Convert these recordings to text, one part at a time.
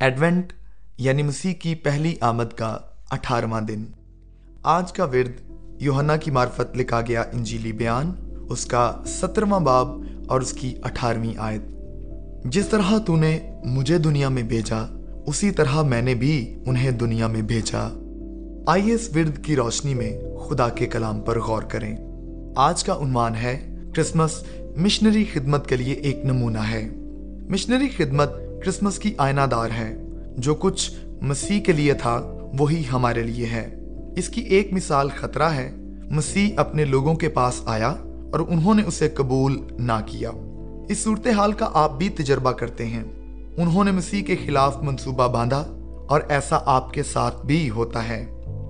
Advent یعنی مسیح کی پہلی آمد کا اٹھارہواں دن۔ آج کا ورد یوہنا کی معرفت لکھا گیا انجیلی بیان، اس کا سترواں باب اور اس کی اٹھارہویں آیت۔ جس طرح تو نے مجھے دنیا میں بھیجا، اسی طرح میں نے بھی انہیں دنیا میں بھیجا۔ آئیے اس ورد کی روشنی میں خدا کے کلام پر غور کریں۔ آج کا عنوان ہے، کرسمس مشنری خدمت کے لیے ایک نمونہ ہے۔ مشنری خدمت کرسمس کی آئینہ دار ہے۔ جو کچھ مسیح کے لیے تھا، وہی ہمارے لیے ہے۔ اس کی ایک مثال خطرہ ہے۔ مسیح اپنے لوگوں کے پاس آیا اور انہوں نے اسے قبول نہ کیا۔ اس صورتحال کا آپ بھی تجربہ کرتے ہیں۔ انہوں نے مسیح کے خلاف منصوبہ باندھا اور ایسا آپ کے ساتھ بھی ہوتا ہے۔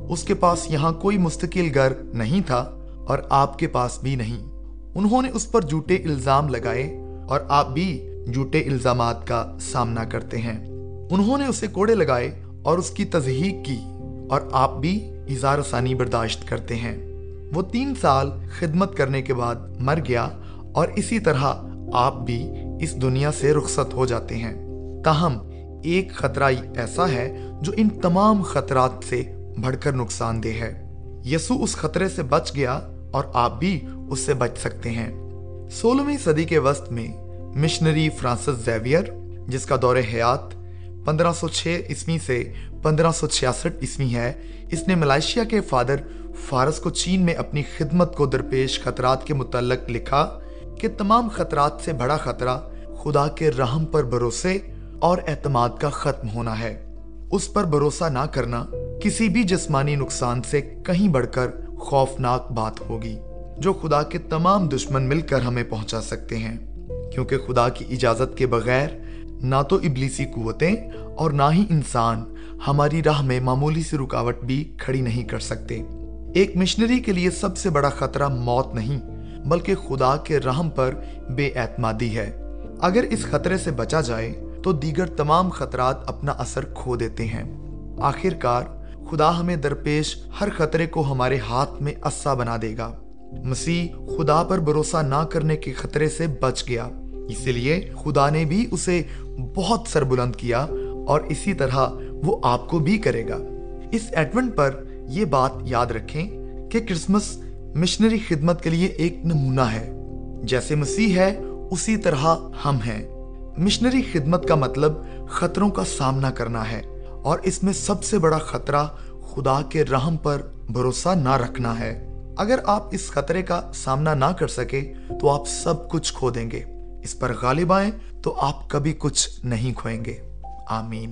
اس کے پاس یہاں کوئی مستقل گھر نہیں تھا اور آپ کے پاس بھی نہیں۔ انہوں نے اس پر جھوٹے الزام لگائے اور آپ بھی جھوٹے الزامات کا سامنا کرتے ہیں۔ انہوں نے اسے کوڑے لگائے اور اس کی تزہیق کی اور آپ بھی اظہار ثانی برداشت کرتے ہیں۔ وہ تین سال خدمت کرنے کے بعد مر گیا اور اسی طرح آپ بھی اس دنیا سے رخصت ہو جاتے ہیں۔ تاہم، ایک خطرہ ایسا ہے جو ان تمام خطرات سے بڑھ کر نقصان دہ ہے۔ یسو اس خطرے سے بچ گیا اور آپ بھی اس سے بچ سکتے ہیں۔ سولہویں صدی کے وسط میں مشنری فرانسس زیویئر جس کا دور حیات پندرہ سو چھ عیسوی سے پندرہ سو چھیاسٹھ عیسوی ہے، اس نے ملائیشیا کے فادر فارس کو چین میں اپنی خدمت کو درپیش خطرات کے متعلق لکھا کہ تمام خطرات سے بڑا خطرہ خدا کے رحم پر بھروسے اور اعتماد کا ختم ہونا ہے۔ اس پر بھروسہ نہ کرنا کسی بھی جسمانی نقصان سے کہیں بڑھ کر خوفناک بات ہوگی، جو خدا کے تمام دشمن مل کر ہمیں پہنچا سکتے ہیں۔ کیونکہ خدا کی اجازت کے بغیر نہ تو ابلیسی قوتیں اور نہ ہی انسان ہماری راہ میں معمولی سی رکاوٹ بھی کھڑی نہیں کر سکتے۔ ایک مشنری کے لیے سب سے بڑا خطرہ موت نہیں، بلکہ خدا کے رحم پر بے اعتمادی ہے۔ اگر اس خطرے سے بچا جائے تو دیگر تمام خطرات اپنا اثر کھو دیتے ہیں۔ آخر کار خدا ہمیں درپیش ہر خطرے کو ہمارے ہاتھ میں اسا بنا دے گا۔ مسیح خدا پر بھروسہ نہ کرنے کے خطرے سے بچ گیا۔ اسی لیے خدا نے بھی اسے بہت سر بلند کیا اور اسی طرح وہ آپ کو بھی کرے گا۔ اس ایڈونٹ پر یہ بات یاد رکھیں کہ کرسمس مشنری خدمت کے لیے ایک نمونہ ہے۔ جیسے مسیح ہے، اسی طرح ہم ہیں۔ مشنری خدمت کا مطلب خطروں کا سامنا کرنا ہے اور اس میں سب سے بڑا خطرہ خدا کے رحم پر بھروسہ نہ رکھنا ہے۔ اگر آپ اس خطرے کا سامنا نہ کر سکے تو آپ سب کچھ کھو دیں گے۔ اس پر غالب آئیں تو آپ کبھی کچھ نہیں کھوئیں گے۔ آمین۔